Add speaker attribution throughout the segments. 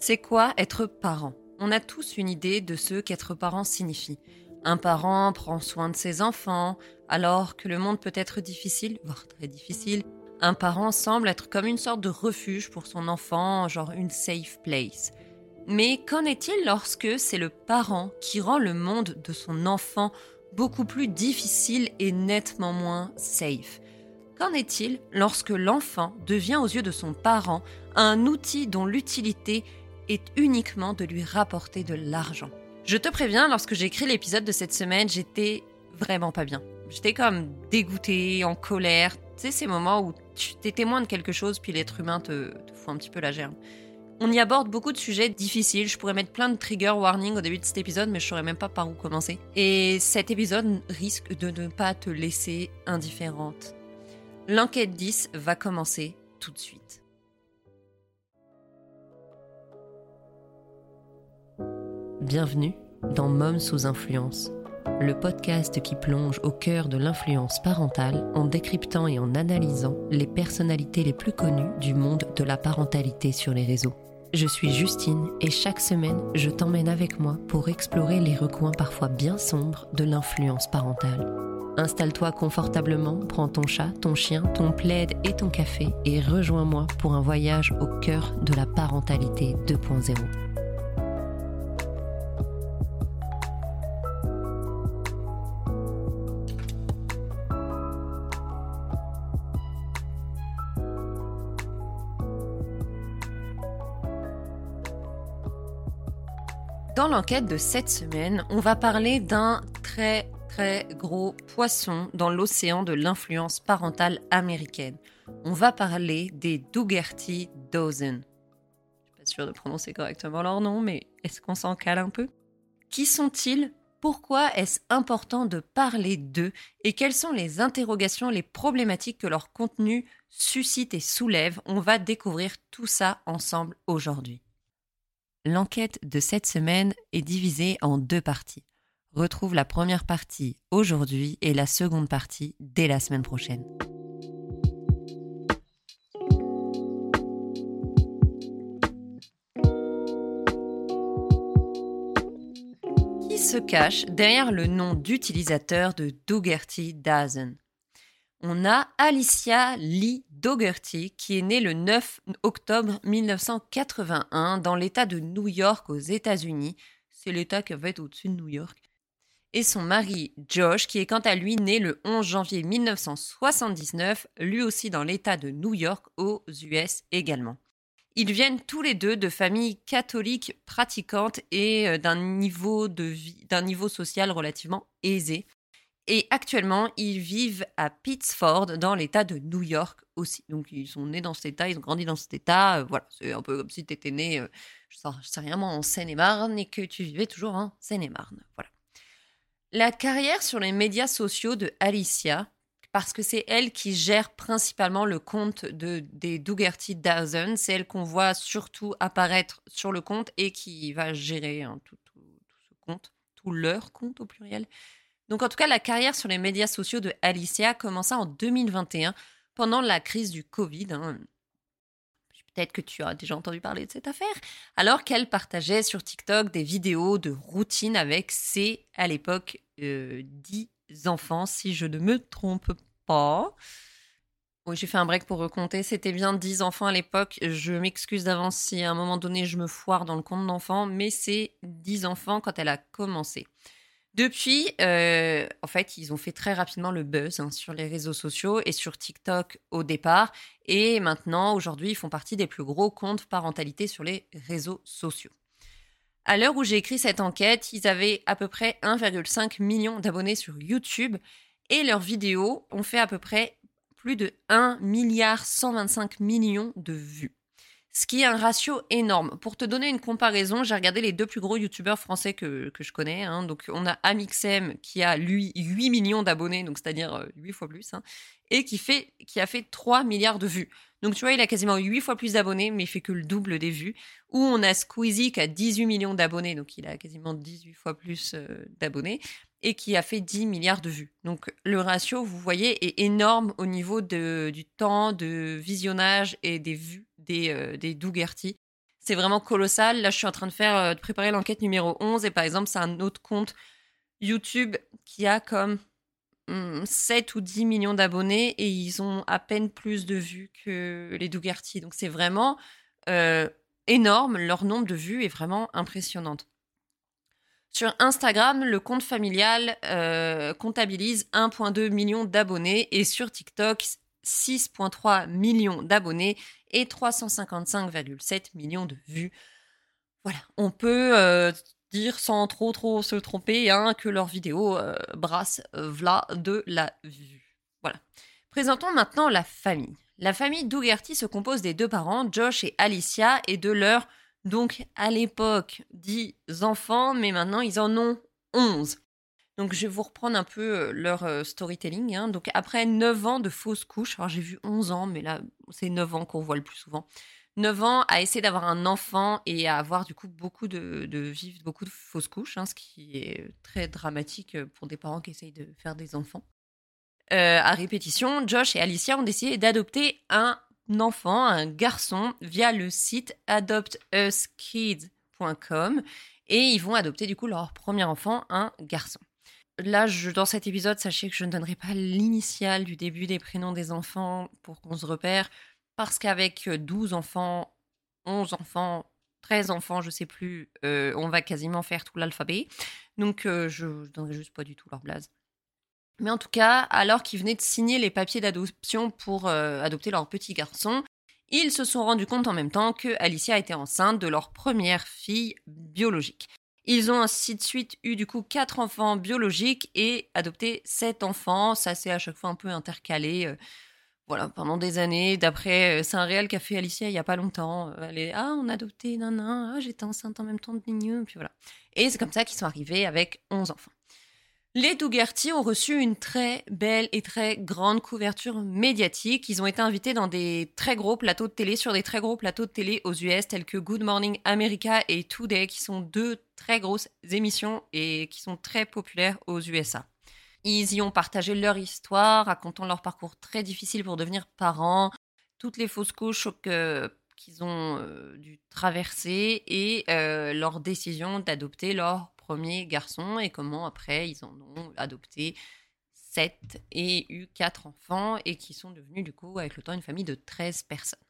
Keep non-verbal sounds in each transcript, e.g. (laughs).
Speaker 1: C'est quoi être parent? On a tous une idée de ce qu'être parent signifie. Un parent prend soin de ses enfants, alors que le monde peut être difficile, voire très difficile. Un parent semble être comme une sorte de refuge pour son enfant, genre une safe place. Mais qu'en est-il lorsque c'est le parent qui rend le monde de son enfant beaucoup plus difficile et nettement moins safe? Qu'en est-il lorsque l'enfant devient aux yeux de son parent un outil dont l'utilité est uniquement de lui rapporter de l'argent Je te préviens, lorsque j'ai écrit l'épisode de cette semaine, j'étais vraiment pas bien. J'étais comme dégoûtée, en colère. Tu sais, ces moments où tu es témoin de quelque chose, puis l'être humain te, te fout un petit peu la germe. On y aborde beaucoup de sujets difficiles. Je pourrais mettre plein de trigger warning au début de cet épisode, mais je saurais même pas par où commencer. Et cet épisode risque de ne pas te laisser indifférente. L'enquête 10 va commencer tout de suite. Bienvenue dans Mom sous influence, le podcast qui plonge au cœur de l'influence parentale en décryptant et en analysant les personnalités les plus connues du monde de la parentalité sur les réseaux. Je suis Justine et chaque semaine, je t'emmène avec moi pour explorer les recoins parfois bien sombres de l'influence parentale. Installe-toi confortablement, prends ton chat, ton chien, ton plaid et ton café et rejoins-moi pour un voyage au cœur de la parentalité 2.0. Dans l'enquête de cette semaine, on va parler d'un très très gros poisson dans l'océan de l'influence parentale américaine. On va parler des Dougherty Dozen. Je suis pas sûre de prononcer correctement leur nom, mais est-ce qu'on s'en cale un peu? Qui sont-ils? Pourquoi est-ce important de parler d'eux? Et quelles sont les interrogations, les problématiques que leur contenu suscite et soulève? On va découvrir tout ça ensemble aujourd'hui. L'enquête de cette semaine est divisée en deux parties. Retrouve la première partie aujourd'hui et la seconde partie dès la semaine prochaine. Qui se cache derrière le nom d'utilisateur de Dougherty Dazen on a Alicia Lee Dougherty qui est née le 9 octobre 1981 dans l'État de New York aux États-Unis. C'est l'État qui va être au-dessus de New York. Et son mari Josh qui est quant à lui né le 11 janvier 1979, lui aussi dans l'État de New York aux US également. Ils viennent tous les deux de familles catholiques pratiquantes et euh, d'un niveau, social relativement aisé. Et actuellement, ils vivent à Pittsford, dans l'État de New York aussi. Donc, ils sont nés dans cet État, ils ont grandi dans cet État. Euh, voilà, c'est un peu comme si tu étais né, euh, je, sais, sais rien, en Seine-et-Marne et que tu vivais toujours en Seine-et-Marne. Voilà. La carrière sur les médias sociaux de Alicia, parce que c'est elle qui gère principalement le compte de, des Dougherty Dozen, c'est elle qu'on voit surtout apparaître sur le compte et qui va gérer hein, tout, tout ce compte, tout leur compte au pluriel. Donc en tout cas, la carrière sur les médias sociaux de Alicia commença en 2021 pendant la crise du Covid. Hein. Peut-être que tu as déjà entendu parler de cette affaire. Alors qu'elle partageait sur TikTok des vidéos de routine avec ses, à l'époque, euh, 10 enfants, si je ne me trompe pas. Oui, j'ai fait un break pour recompter. C'était bien 10 enfants à l'époque. Je m'excuse d'avance si à un moment donné je me foire dans le compte d'enfants, mais c'est 10 enfants quand elle a commencé. Depuis, euh, en fait, ils ont fait très rapidement le buzz hein, sur les réseaux sociaux et sur TikTok au départ. Et maintenant, aujourd'hui, ils font partie des plus gros comptes parentalité sur les réseaux sociaux. À l'heure où j'ai écrit cette enquête, ils avaient à peu près 1,5 million d'abonnés sur YouTube et leurs vidéos ont fait à peu près plus de 1 milliard 125 millions de vues ce qui est un ratio énorme. Pour te donner une comparaison, j'ai regardé les deux plus gros youtubeurs français que, je connais. Hein. Donc, on a Amixem qui a, lui, 8 millions d'abonnés, donc c'est-à-dire 8 euh, fois plus, hein, et qui, a fait 3 milliards de vues. Donc, tu vois, il a quasiment 8 fois plus d'abonnés, mais il fait que le double des vues. Ou on a Squeezie qui a 18 millions d'abonnés, donc il a quasiment 18 fois plus euh, d'abonnés, et qui a fait 10 milliards de vues. Donc, le ratio, vous voyez, est énorme au niveau du temps de visionnage et des vues des, euh, c'est vraiment colossal. Là, je suis en train de faire, euh, de préparer l'enquête numéro 11 et par exemple, c'est un autre compte YouTube qui a comme 7 hmm, ou 10 millions d'abonnés et ils ont à peine plus de vues que les Dougarty. Donc c'est vraiment euh, énorme. Leur nombre de vues est vraiment impressionnant. Sur Instagram, le compte familial euh, comptabilise 1,2 million d'abonnés et sur TikTok, 6,3 millions d'abonnés et 355,7 millions de vues. Voilà, on peut euh, dire sans trop trop se tromper hein, que leurs vidéos euh, brassent de la vue. Voilà. Présentons maintenant la famille. La famille Dougherty se compose des deux parents, Josh et Alicia, et de leurs donc, à l'époque, 10 enfants, mais maintenant, ils en ont 11. Donc, je vais vous reprendre un peu euh, leur euh, storytelling. Hein. Donc, après 9 ans de fausses couches, alors j'ai vu 11 ans, mais là, c'est 9 ans qu'on voit le plus souvent. 9 ans à essayer d'avoir un enfant et à avoir du coup beaucoup de, vivre beaucoup de fausses couches, hein, ce qui est très dramatique pour des parents qui essayent de faire des enfants. Euh, à répétition, Josh et Alicia ont décidé d'adopter un enfant, un garçon, via le site adoptuskids.com et ils vont adopter du coup leur premier enfant, un garçon. Là, dans cet épisode, sachez que je ne donnerai pas l'initiale du début des prénoms des enfants pour qu'on se repère, parce qu'avec 12 enfants, 11 enfants, 13 enfants, je sais plus, euh, on va quasiment faire tout l'alphabet. Donc, euh, je ne donnerai juste pas du tout leur blase. Mais en tout cas, alors qu'ils venaient de signer les papiers d'adoption pour euh, adopter leur petit garçon, ils se sont rendus compte en même temps que Alicia était enceinte de leur première fille biologique. Ils ont ainsi de suite eu du coup quatre enfants biologiques et adopté sept enfants. Ça s'est à chaque fois un peu intercalé. Euh, voilà, pendant des années. D'après, euh, c'est un réel qu'a fait Alicia il y a pas longtemps. Elle est ah on a adopté nan ah j'étais enceinte en même temps de Mignon puis voilà. Et c'est comme ça qu'ils sont arrivés avec 11 enfants. Les Dougherty ont reçu une très belle et très grande couverture médiatique. Ils ont été invités dans des très gros plateaux de télé, sur des très gros plateaux de télé aux US, tels que Good Morning America et Today, qui sont deux très grosses émissions et qui sont très populaires aux USA. Ils y ont partagé leur histoire, racontant leur parcours très difficile pour devenir parents, toutes les fausses couches qu'ils ont euh, dû traverser et euh, leur décision d'adopter leur premier garçon et comment après ils en ont adopté sept et eu quatre enfants et qui sont devenus du coup avec le temps une famille de 13 personnes.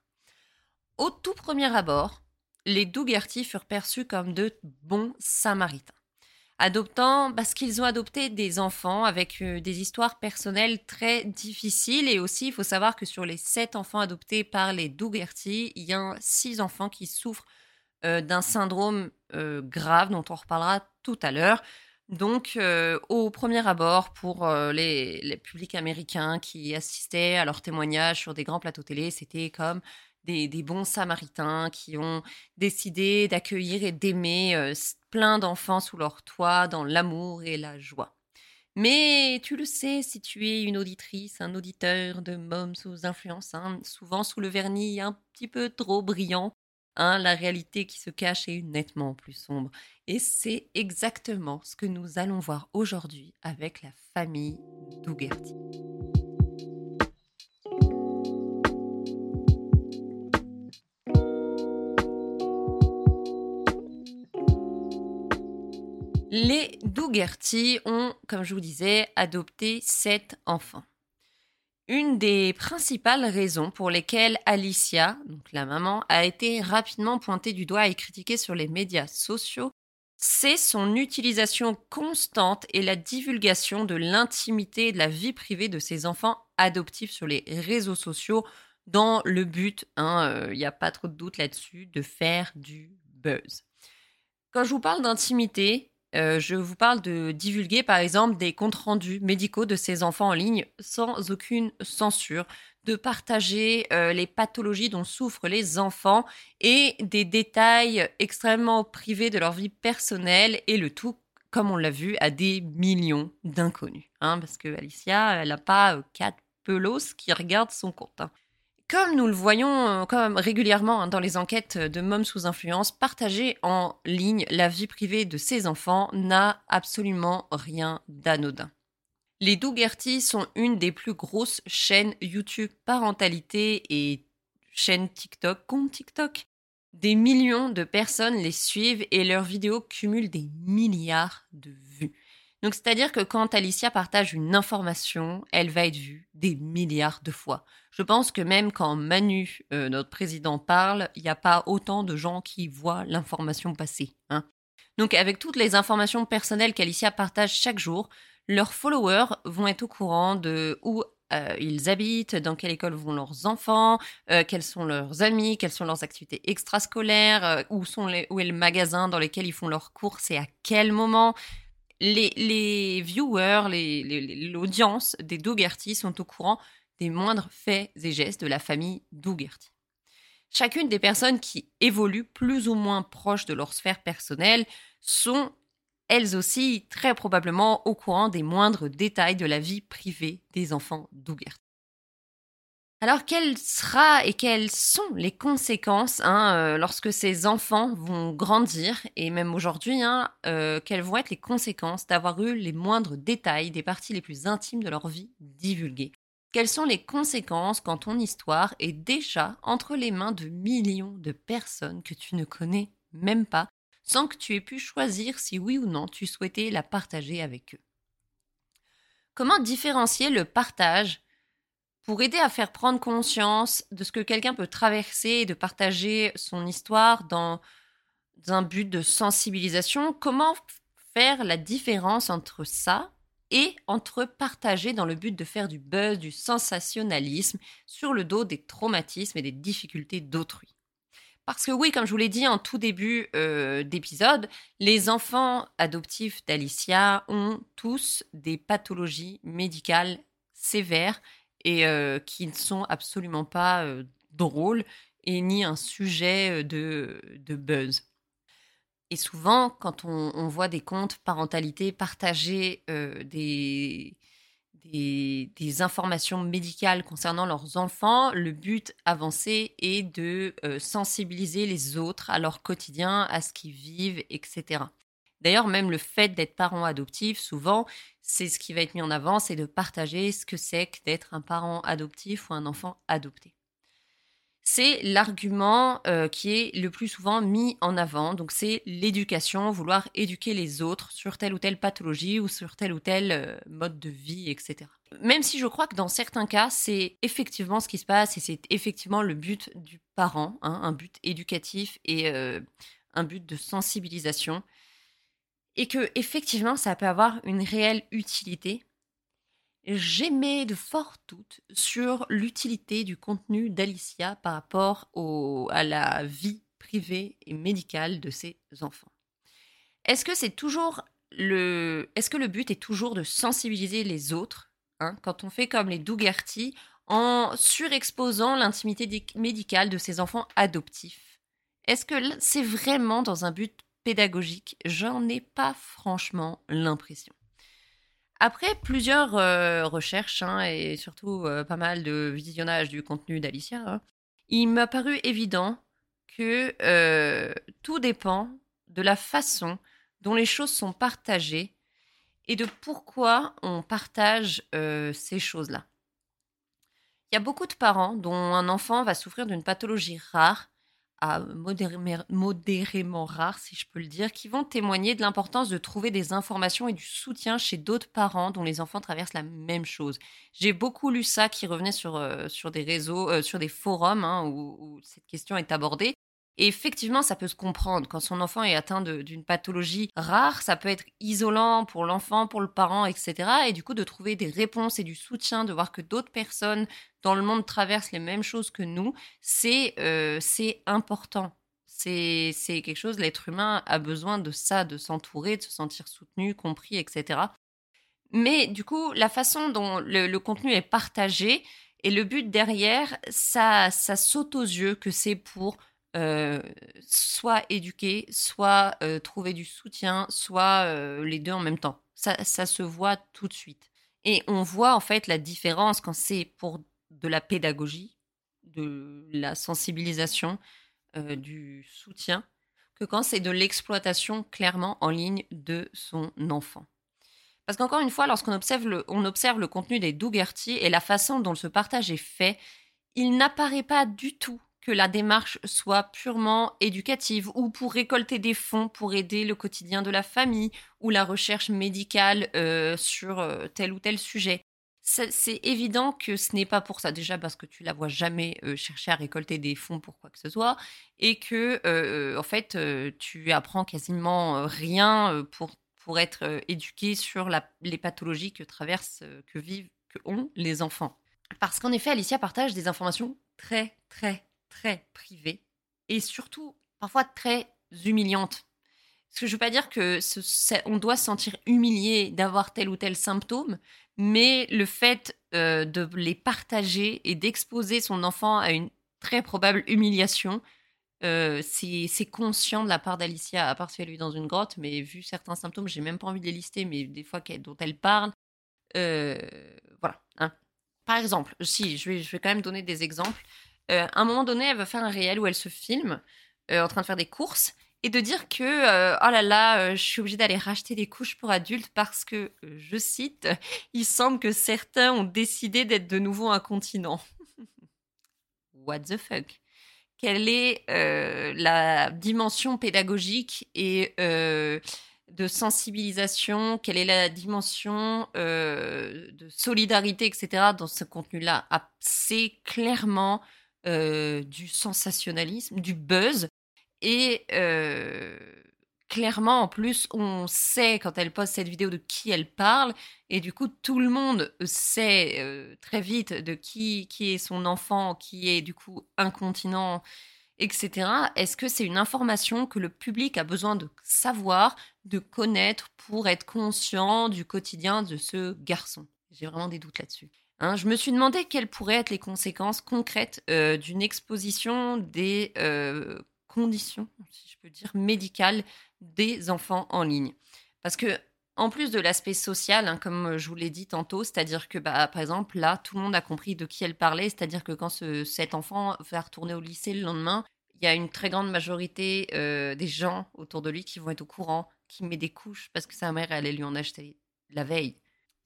Speaker 1: Au tout premier abord, les Dougherty furent perçus comme de bons samaritains. Adoptant parce qu'ils ont adopté des enfants avec euh, des histoires personnelles très difficiles et aussi il faut savoir que sur les sept enfants adoptés par les Dougherty, il y a six enfants qui souffrent euh, d'un syndrome euh, grave dont on reparlera tout à l'heure. Donc, euh, au premier abord, pour les, publics américains qui assistaient à leurs témoignages sur des grands plateaux télé, c'était comme des, bons samaritains qui ont décidé d'accueillir et d'aimer plein d'enfants sous leur toit dans l'amour et la joie. Mais tu le sais, si tu es une auditrice, un auditeur de mômes sous influence, hein, souvent sous le vernis un petit peu trop brillant, Hein, la réalité qui se cache est nettement plus sombre. Et c'est exactement ce que nous allons voir aujourd'hui avec la famille Dougherty. Les Dougherty ont, comme je vous disais, adopté sept enfants. Une des principales raisons pour lesquelles Alicia, donc la maman, a été rapidement pointée du doigt et critiquée sur les médias sociaux, c'est son utilisation constante et la divulgation de l'intimité et de la vie privée de ses enfants adoptifs sur les réseaux sociaux dans le but, il hein, n'y euh, a pas trop de doute là-dessus, de faire du buzz. Quand je vous parle d'intimité, euh, je vous parle de divulguer par exemple des comptes rendus médicaux de ces enfants en ligne sans aucune censure, de partager euh, les pathologies dont souffrent les enfants et des détails extrêmement privés de leur vie personnelle et le tout, comme on l'a vu, à des millions d'inconnus. Hein, parce que Alicia, elle n'a pas euh, quatre pelos qui regardent son compte. Hein. Comme nous le voyons euh, comme régulièrement hein, dans les enquêtes de Mômes sous influence, partager en ligne la vie privée de ses enfants n'a absolument rien d'anodin. Les Dougherty sont une des plus grosses chaînes YouTube parentalité et chaînes TikTok, compte TikTok Des millions de personnes les suivent et leurs vidéos cumulent des milliards de vues. Donc c'est-à-dire que quand Alicia partage une information, elle va être vue des milliards de fois. Je pense que même quand Manu, euh, notre président, parle, il n'y a pas autant de gens qui voient l'information passer. Hein. Donc avec toutes les informations personnelles qu'Alicia partage chaque jour, leurs followers vont être au courant de où euh, ils habitent, dans quelle école vont leurs enfants, euh, quels sont leurs amis, quelles sont leurs activités extrascolaires, où, sont les, où est le magasin dans lequel ils font leurs courses et à quel moment les, viewers, l'audience des Dougherty sont au courant des moindres faits et gestes de la famille Dougherty. Chacune des personnes qui évoluent plus ou moins proches de leur sphère personnelle sont elles aussi très probablement au courant des moindres détails de la vie privée des enfants Dougherty. Alors, quelles sera et quelles sont les conséquences hein, euh, lorsque ces enfants vont grandir et même aujourd'hui, hein, euh, quelles vont être les conséquences d'avoir eu les moindres détails des parties les plus intimes de leur vie divulguées? Quelles sont les conséquences quand ton histoire est déjà entre les mains de millions de personnes que tu ne connais même pas, sans que tu aies pu choisir si oui ou non tu souhaitais la partager avec eux? Comment différencier le partage pour aider à faire prendre conscience de ce que quelqu'un peut traverser et de partager son histoire dans un but de sensibilisation, comment faire la différence entre ça et entre partager dans le but de faire du buzz, du sensationnalisme sur le dos des traumatismes et des difficultés d'autrui. Parce que oui, comme je vous l'ai dit en tout début euh, d'épisode, les enfants adoptifs d'Alicia ont tous des pathologies médicales sévères et qui ne sont absolument pas drôles et ni un sujet de, de buzz. Et souvent, quand on, voit des comptes parentalité partager des, des, des, informations médicales concernant leurs enfants, le but avancé est de sensibiliser les autres à leur quotidien, à ce qu'ils vivent, etc. D'ailleurs, même le fait d'être parent adoptif, souvent, c'est ce qui va être mis en avant, c'est de partager ce que c'est que d'être un parent adoptif ou un enfant adopté. C'est l'argument euh, qui est le plus souvent mis en avant. Donc c'est l'éducation, vouloir éduquer les autres sur telle ou telle pathologie ou sur tel ou tel euh, mode de vie, etc. Même si je crois que dans certains cas, c'est effectivement ce qui se passe et c'est effectivement le but du parent, hein, un but éducatif et euh, un but de sensibilisation et que effectivement ça peut avoir une réelle utilité. J'émets de forts doutes sur l'utilité du contenu d'Alicia par rapport à la vie privée et médicale de ses enfants. Est-ce que c'est toujours le, est-ce que le but est toujours de sensibiliser les autres hein, quand on fait comme les Dougherty en surexposant l'intimité médicale de ses enfants adoptifs? Est-ce que c'est vraiment dans un but pédagogique, j'en ai pas franchement l'impression. Après plusieurs euh, recherches hein, et surtout euh, pas mal de visionnage du contenu d'Alicia, hein, il m'a paru évident que euh, tout dépend de la façon dont les choses sont partagées et de pourquoi on partage ces choses-là. Il y a beaucoup de parents dont un enfant va souffrir d'une pathologie rare à modérément, rares, si je peux le dire, qui vont témoigner de l'importance de trouver des informations et du soutien chez d'autres parents dont les enfants traversent la même chose. J'ai beaucoup lu ça qui revenait sur, euh, sur des réseaux, euh, sur des forums hein, où, cette question est abordée. Et effectivement, ça peut se comprendre. Quand son enfant est atteint d'une pathologie rare, ça peut être isolant pour l'enfant, pour le parent, etc. Et du coup, de trouver des réponses et du soutien, de voir que d'autres personnes dans le monde traversent les mêmes choses que nous, c'est euh, important. C'est quelque chose, l'être humain a besoin de ça, de s'entourer, de se sentir soutenu, compris, etc. Mais du coup, la façon dont le, contenu est partagé et le but derrière, ça, ça saute aux yeux que c'est pour euh, soit éduquer, soit euh, trouver du soutien, soit euh, les deux en même temps. Ça, ça, se voit tout de suite. Et on voit en fait la différence quand c'est pour de la pédagogie, de la sensibilisation, du soutien, que quand c'est de l'exploitation clairement en ligne de son enfant. Parce qu'encore une fois, lorsqu'on observe le, on observe le contenu des Dougherty et la façon dont ce partage est fait, il n'apparaît pas du tout que la démarche soit purement éducative ou pour récolter des fonds pour aider le quotidien de la famille ou la recherche médicale euh, sur euh, tel ou tel sujet. C'est évident que ce n'est pas pour ça, déjà parce que tu la vois jamais euh, chercher à récolter des fonds pour quoi que ce soit, et que en fait tu apprends quasiment rien pour, pour être éduqué sur la, les pathologies que traversent, que vivent, que ont les enfants. Parce qu'en effet, Alicia partage des informations très, très, très privées et surtout parfois très humiliantes. Ce que je veux pas dire que on doit se sentir humilié d'avoir tel ou tel symptôme, mais le fait euh, de les partager et d'exposer son enfant à une très probable humiliation, euh, c'est conscient de la part d'Alicia, à part si elle vit dans une grotte, mais vu certains symptômes, j'ai même pas envie de les lister, mais des fois dont elle parle, euh, voilà. Hein. Par exemple, si, je vais, je vais quand même donner des exemples. À un moment donné, elle va faire un réel où elle se filme en train de faire des courses et de dire que euh, oh là là, je suis obligée d'aller racheter des couches pour adultes parce que, je cite, (laughs) il semble que certains ont décidé d'être de nouveau incontinents. (laughs) What the fuck? Quelle est la dimension pédagogique et de sensibilisation? Quelle est la dimension de solidarité, etc. dans ce contenu-là? C'est clairement euh, du sensationnalisme, du buzz. Et clairement, en plus, on sait quand elle poste cette vidéo de qui elle parle. Et du coup, tout le monde sait très vite de qui, qui est son enfant, qui est du coup incontinent, etc. Est-ce que c'est une information que le public a besoin de savoir, de connaître pour être conscient du quotidien de ce garçon? J'ai vraiment des doutes là-dessus. Hein, je me suis demandé quelles pourraient être les conséquences concrètes d'une exposition des conditions, si je peux dire, médicales des enfants en ligne. Parce que, en plus de l'aspect social, hein, comme je vous l'ai dit tantôt, c'est-à-dire que, bah, par exemple, là, tout le monde a compris de qui elle parlait, c'est-à-dire que quand cet enfant va retourner au lycée le lendemain, il y a une très grande majorité euh, des gens autour de lui qui vont être au courant, qui met des couches parce que sa mère allait lui en acheter la veille.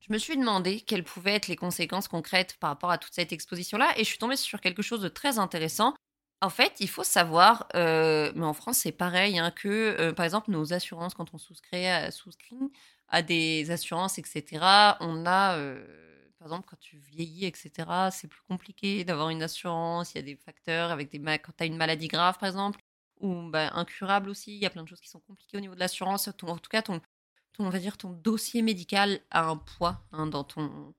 Speaker 1: Je me suis demandé quelles pouvaient être les conséquences concrètes par rapport à toute cette exposition-là et je suis tombée sur quelque chose de très intéressant. En fait, il faut savoir, euh, mais en France c'est pareil, hein, que euh, par exemple nos assurances, quand on souscrit à, souscrit à des assurances, etc., on a, euh, par exemple, quand tu vieillis, etc., c'est plus compliqué d'avoir une assurance. Il y a des facteurs avec des quand tu as une maladie grave, par exemple, ou bah, incurable aussi. Il y a plein de choses qui sont compliquées au niveau de l'assurance. En tout cas, ton, ton, on va dire, ton dossier médical a un poids hein, dans ton,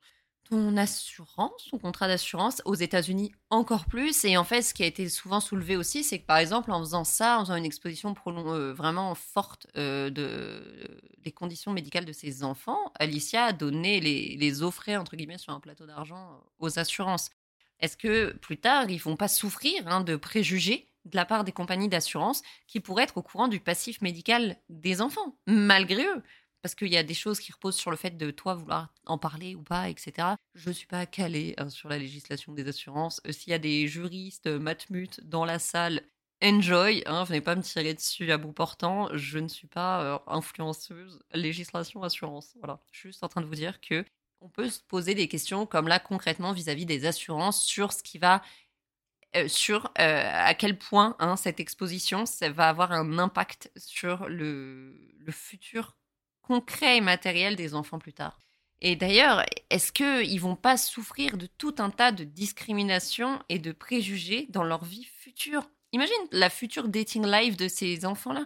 Speaker 1: ton assurance, ton contrat d'assurance. Aux États-Unis, encore plus. Et en fait, ce qui a été souvent soulevé aussi, c'est que par exemple, en faisant ça, en faisant une exposition euh, vraiment forte euh, de, des conditions médicales de ses enfants, Alicia a donné les, les entre guillemets, sur un plateau d'argent aux assurances. Est-ce que plus tard, ils vont pas souffrir hein, de préjugés de la part des compagnies d'assurance qui pourraient être au courant du passif médical des enfants, malgré eux? Parce qu'il y a des choses qui reposent sur le fait de toi vouloir en parler ou pas, etc. Je ne suis pas calée hein, sur la législation des assurances. Euh, s'il y a des juristes euh, matmut dans la salle, enjoy, hein, venez pas me tirer dessus à bout portant. Je ne suis pas euh, influenceuse législation assurance. Voilà, je suis juste en train de vous dire que on peut se poser des questions comme là concrètement vis-à-vis des assurances sur ce qui va sur à quel point hein, cette exposition va avoir un impact sur le futur concret et matériel des enfants plus tard. Et d'ailleurs, est-ce qu'ils vont pas souffrir de tout un tas de discriminations et de préjugés dans leur vie future? Imagine la future dating life de ces enfants-là.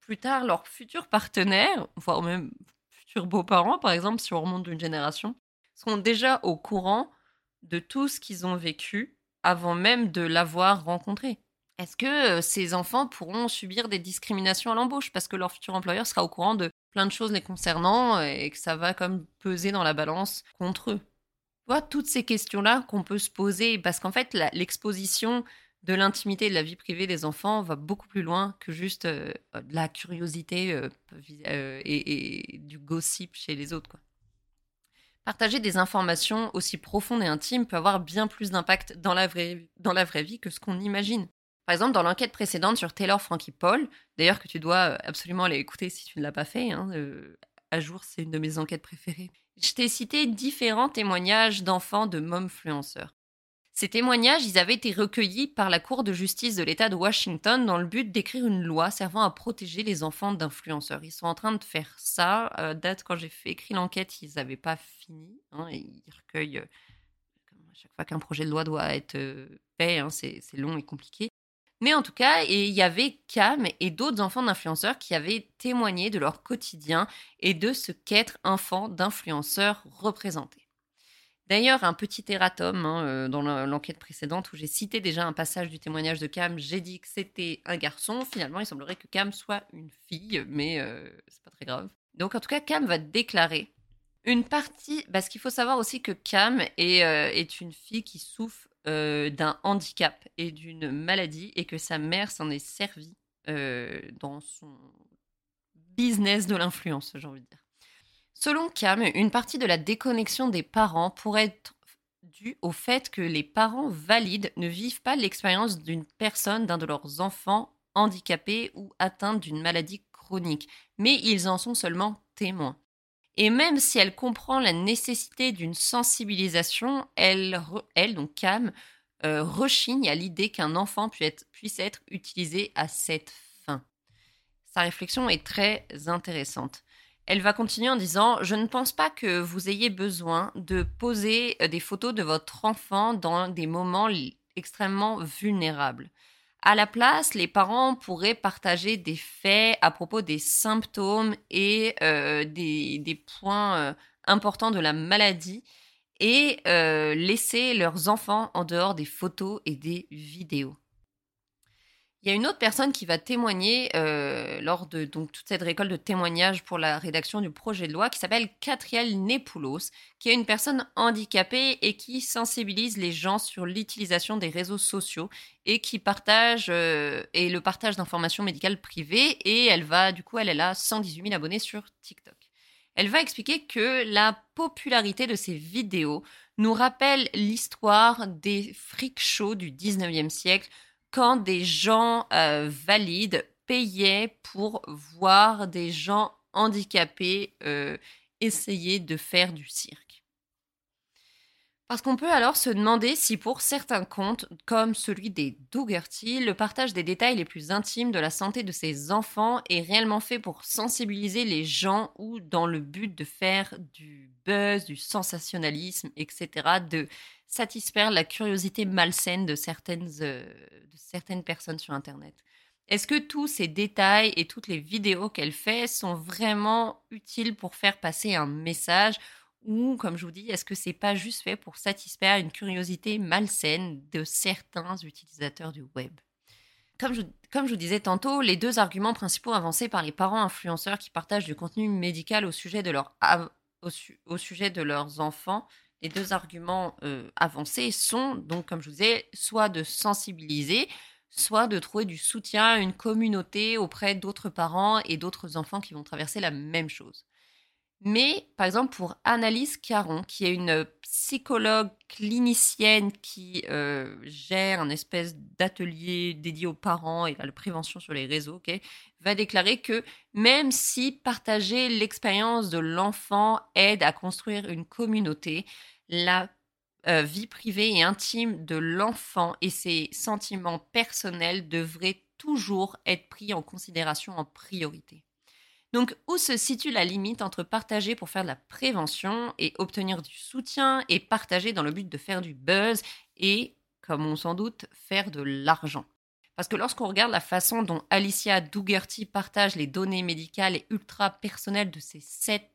Speaker 1: Plus tard, leurs futurs partenaires, voire même futurs beaux-parents, par exemple, si on remonte d'une génération, seront déjà au courant de tout ce qu'ils ont vécu avant même de l'avoir rencontré. Est-ce que euh, ces enfants pourront subir des discriminations à l'embauche? Parce que leur futur employeur sera au courant de plein de choses les concernant et que ça va comme peser dans la balance contre eux. Tu vois, toutes ces questions-là qu'on peut se poser, parce qu'en fait, l'exposition de l'intimité et de la vie privée des enfants va beaucoup plus loin que juste euh, de la curiosité euh, euh, et, du gossip chez les autres. Quoi. Partager des informations aussi profondes et intimes peut avoir bien plus d'impact dans, dans la vraie vie que ce qu'on imagine. Par exemple, dans l'enquête précédente sur Taylor Frankie Paul, d'ailleurs que tu dois euh, absolument aller écouter si tu ne l'as pas fait, hein, euh, à jour, c'est une de mes enquêtes préférées. Je t'ai cité différents témoignages d'enfants de momfluenceurs. Ces témoignages, ils avaient été recueillis par la Cour de justice de l'État de Washington dans le but d'écrire une loi servant à protéger les enfants d'influenceurs. Ils sont en train de faire ça. Euh, date quand j'ai écrit l'enquête, ils n'avaient pas fini. Hein, ils recueillent à chaque fois qu'un projet de loi doit être euh, fait, hein, c'est long et compliqué. Mais en tout cas, il y avait Cam et d'autres enfants d'influenceurs qui avaient témoigné de leur quotidien et de ce qu'être enfant d'influenceurs représentait. D'ailleurs, un petit erratum hein, euh, dans l'enquête précédente où j'ai cité déjà un passage du témoignage de Cam, j'ai dit que c'était un garçon. Finalement, il semblerait que Cam soit une fille, mais euh, c'est pas très grave. Donc, en tout cas, Cam va déclarer une partie. Parce qu'il faut savoir aussi que Cam est, euh, est une fille qui souffre d'un handicap et d'une maladie et que sa mère s'en est servie dans son business de l'influence, j'ai envie de dire. Selon Cam, une partie de la déconnexion des parents pourrait être due au fait que les parents valides ne vivent pas l'expérience d'une personne, d'un de leurs enfants handicapés ou atteints d'une maladie chronique, mais ils en sont seulement témoins. Et même si elle comprend la nécessité d'une sensibilisation, elle, donc Cam, euh, rechigne à l'idée qu'un enfant puisse être, puisse être utilisé à cette fin. Sa réflexion est très intéressante. Elle va continuer en disant Je ne pense pas que vous ayez besoin de poser euh, des photos de votre enfant dans des moments extrêmement vulnérables. À la place, les parents pourraient partager des faits à propos des symptômes et euh, des, points euh, importants de la maladie et laisser leurs enfants en dehors des photos et des vidéos. Il y a une autre personne qui va témoigner euh, lors de toute cette récolte de témoignages pour la rédaction du projet de loi qui s'appelle Catriel Nepoulos, qui est une personne handicapée et qui sensibilise les gens sur l'utilisation des réseaux sociaux et qui partage euh, le partage d'informations médicales privées et elle va du coup elle, elle a 118 000 abonnés sur TikTok. Elle va expliquer que la popularité de ces vidéos nous rappelle l'histoire des freak shows du 19e siècle quand des gens euh, valides payaient pour voir des gens handicapés euh, essayer de faire du cirque. Parce qu'on peut alors se demander si pour certains comptes, comme celui des Dougherty, le partage des détails les plus intimes de la santé de ses enfants est réellement fait pour sensibiliser les gens ou dans le but de faire du buzz, du sensationnalisme, etc., satisfaire la curiosité malsaine de certaines, euh, de certaines personnes sur Internet. Est-ce que tous ces détails et toutes les vidéos qu'elle fait sont vraiment utiles pour faire passer un message ou, comme je vous dis, est-ce que c'est pas juste fait pour satisfaire une curiosité malsaine de certains utilisateurs du web? Comme je, comme je vous disais tantôt, les deux arguments principaux avancés par les parents influenceurs qui partagent du contenu médical au sujet de, leur, au sujet de leurs enfants les deux arguments euh, avancés sont donc, comme je vous disais, soit de sensibiliser, soit de trouver du soutien à une communauté auprès d'autres parents et d'autres enfants qui vont traverser la même chose. Mais, par exemple, pour Annalise Caron, qui est une psychologue clinicienne qui euh, gère un espèce d'atelier dédié aux parents et à la prévention sur les réseaux, va déclarer que même si partager l'expérience de l'enfant aide à construire une communauté, la euh, vie privée et intime de l'enfant et ses sentiments personnels devraient toujours être pris en considération en priorité. Donc, où se situe la limite entre partager pour faire de la prévention et obtenir du soutien et partager dans le but de faire du buzz et, comme on s'en doute, faire de l'argent? Parce que lorsqu'on regarde la façon dont Alicia Dougherty partage les données médicales et ultra personnelles de ses sept,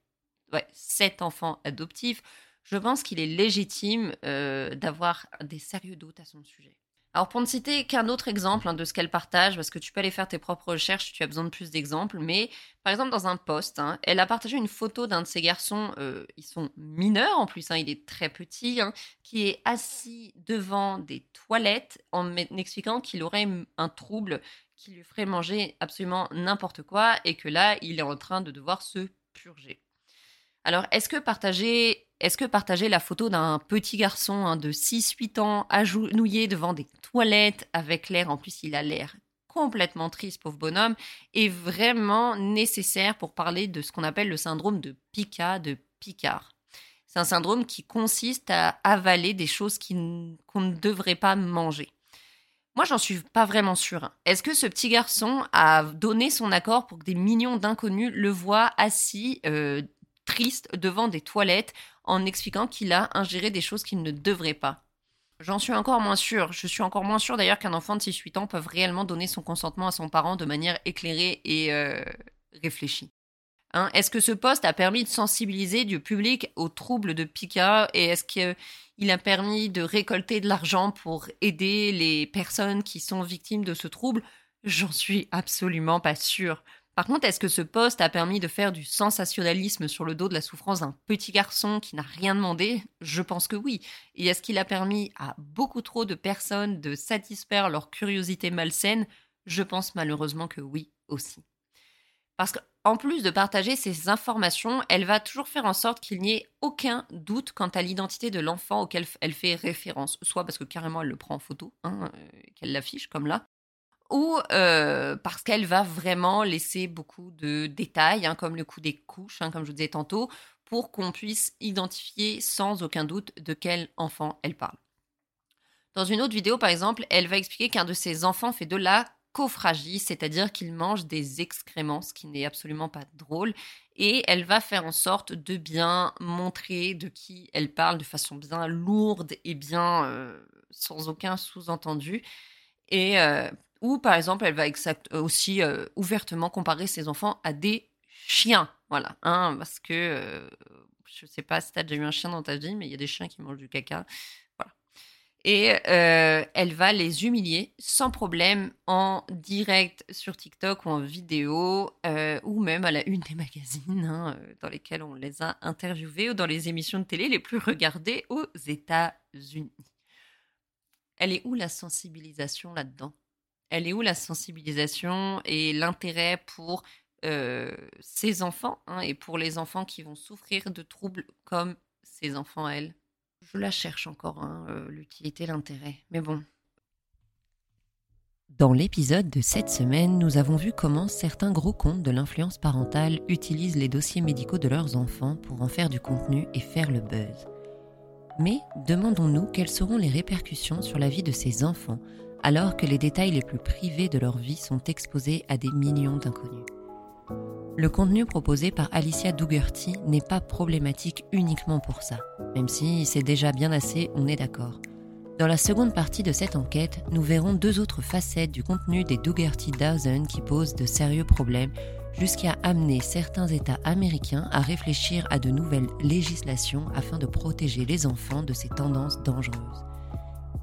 Speaker 1: sept enfants adoptifs, je pense qu'il est légitime euh, d'avoir des sérieux doutes à son sujet. Alors pour ne citer qu'un autre exemple hein, de ce qu'elle partage, parce que tu peux aller faire tes propres recherches tu as besoin de plus d'exemples, mais par exemple dans un post, hein, elle a partagé une photo d'un de ses garçons, euh, ils sont mineurs en plus, hein, il est très petit, qui est assis devant des toilettes en expliquant qu'il aurait un trouble qui lui ferait manger absolument n'importe quoi et que là il est en train de devoir se purger. Alors est-ce que partager la photo d'un petit garçon hein, de 6-8 ans agenouillé devant des toilettes avec l'air, en plus il a l'air complètement triste, pauvre bonhomme, est vraiment nécessaire pour parler de ce qu'on appelle le syndrome de Pika, de Picard? C'est un syndrome qui consiste à avaler des choses qu'on ne devrait pas manger. Moi, j'en suis pas vraiment sûre. Est-ce que ce petit garçon a donné son accord pour que des millions d'inconnus le voient assis, euh, triste, devant des toilettes, en expliquant qu'il a ingéré des choses qu'il ne devrait pas J'en suis encore moins sûre. Je suis encore moins sûre d'ailleurs qu'un enfant de 6-8 ans peut réellement donner son consentement à son parent de manière éclairée et euh, réfléchie. Hein, est-ce que ce poste a permis de sensibiliser du public aux troubles de Pika et est-ce qu'il a permis de récolter de l'argent pour aider les personnes qui sont victimes de ce trouble? J'en suis absolument pas sûre. Par contre, est-ce que ce poste a permis de faire du sensationnalisme sur le dos de la souffrance d'un petit garçon qui n'a rien demandé? Je pense que oui. Et est-ce qu'il a permis à beaucoup trop de personnes de satisfaire leur curiosité malsaine? Je pense malheureusement que oui aussi. Parce qu'en plus de partager ces informations, elle va toujours faire en sorte qu'il n'y ait aucun doute quant à l'identité de l'enfant auquel elle fait référence, soit parce que carrément elle le prend en photo, hein, euh, qu'elle l'affiche comme là, ou euh, parce qu'elle va vraiment laisser beaucoup de détails, hein, comme le coup des couches, hein, comme je vous disais tantôt, pour qu'on puisse identifier sans aucun doute de quel enfant elle parle. Dans une autre vidéo, par exemple, elle va expliquer qu'un de ses enfants fait de la cophagie, c'est-à-dire qu'il mange des excréments, ce qui n'est absolument pas drôle. Et elle va faire en sorte de bien montrer de qui elle parle de façon bien lourde et bien euh, sans aucun sous-entendu. Et euh, ou par exemple, elle va exact, aussi euh, ouvertement comparer ses enfants à des chiens. Voilà, hein, parce que je sais pas si tu as déjà eu un chien dans ta vie, mais il y a des chiens qui mangent du caca et euh, elle va les humilier sans problème en direct sur TikTok ou en vidéo euh, ou même à la une des magazines hein, euh, dans lesquels on les a interviewés ou dans les émissions de télé les plus regardées aux États-Unis. Elle est où la sensibilisation là-dedans? Elle est où la sensibilisation et l'intérêt pour ces enfants hein, et pour les enfants qui vont souffrir de troubles comme ces enfants à elle? Je la cherche encore, hein, euh, l'utilité, l'intérêt. Mais bon.
Speaker 2: Dans l'épisode de cette semaine, nous avons vu comment certains gros comptes de l'influence parentale utilisent les dossiers médicaux de leurs enfants pour en faire du contenu et faire le buzz. Mais demandons-nous quelles seront les répercussions sur la vie de ces enfants alors que les détails les plus privés de leur vie sont exposés à des millions d'inconnus. Le contenu proposé par Alicia Dougherty n'est pas problématique uniquement pour ça, même si c'est déjà bien assez, on est d'accord. Dans la seconde partie de cette enquête, nous verrons deux autres facettes du contenu des Dougherty Dozen qui posent de sérieux problèmes jusqu'à amener certains États américains à réfléchir à de nouvelles législations afin de protéger les enfants de ces tendances dangereuses.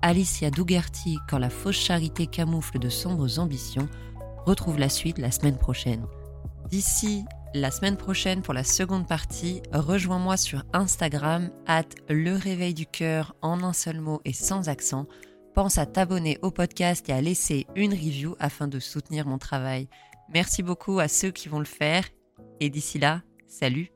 Speaker 2: Alicia Dougherty, quand la fausse charité camoufle de sombres ambitions, retrouve la suite la semaine prochaine. D'ici la semaine prochaine pour la seconde partie, rejoins-moi sur Instagram, at le réveil du cœur en un seul mot et sans accent. Pense à t'abonner au podcast et à laisser une review afin de soutenir mon travail. Merci beaucoup à ceux qui vont le faire. Et d'ici là, salut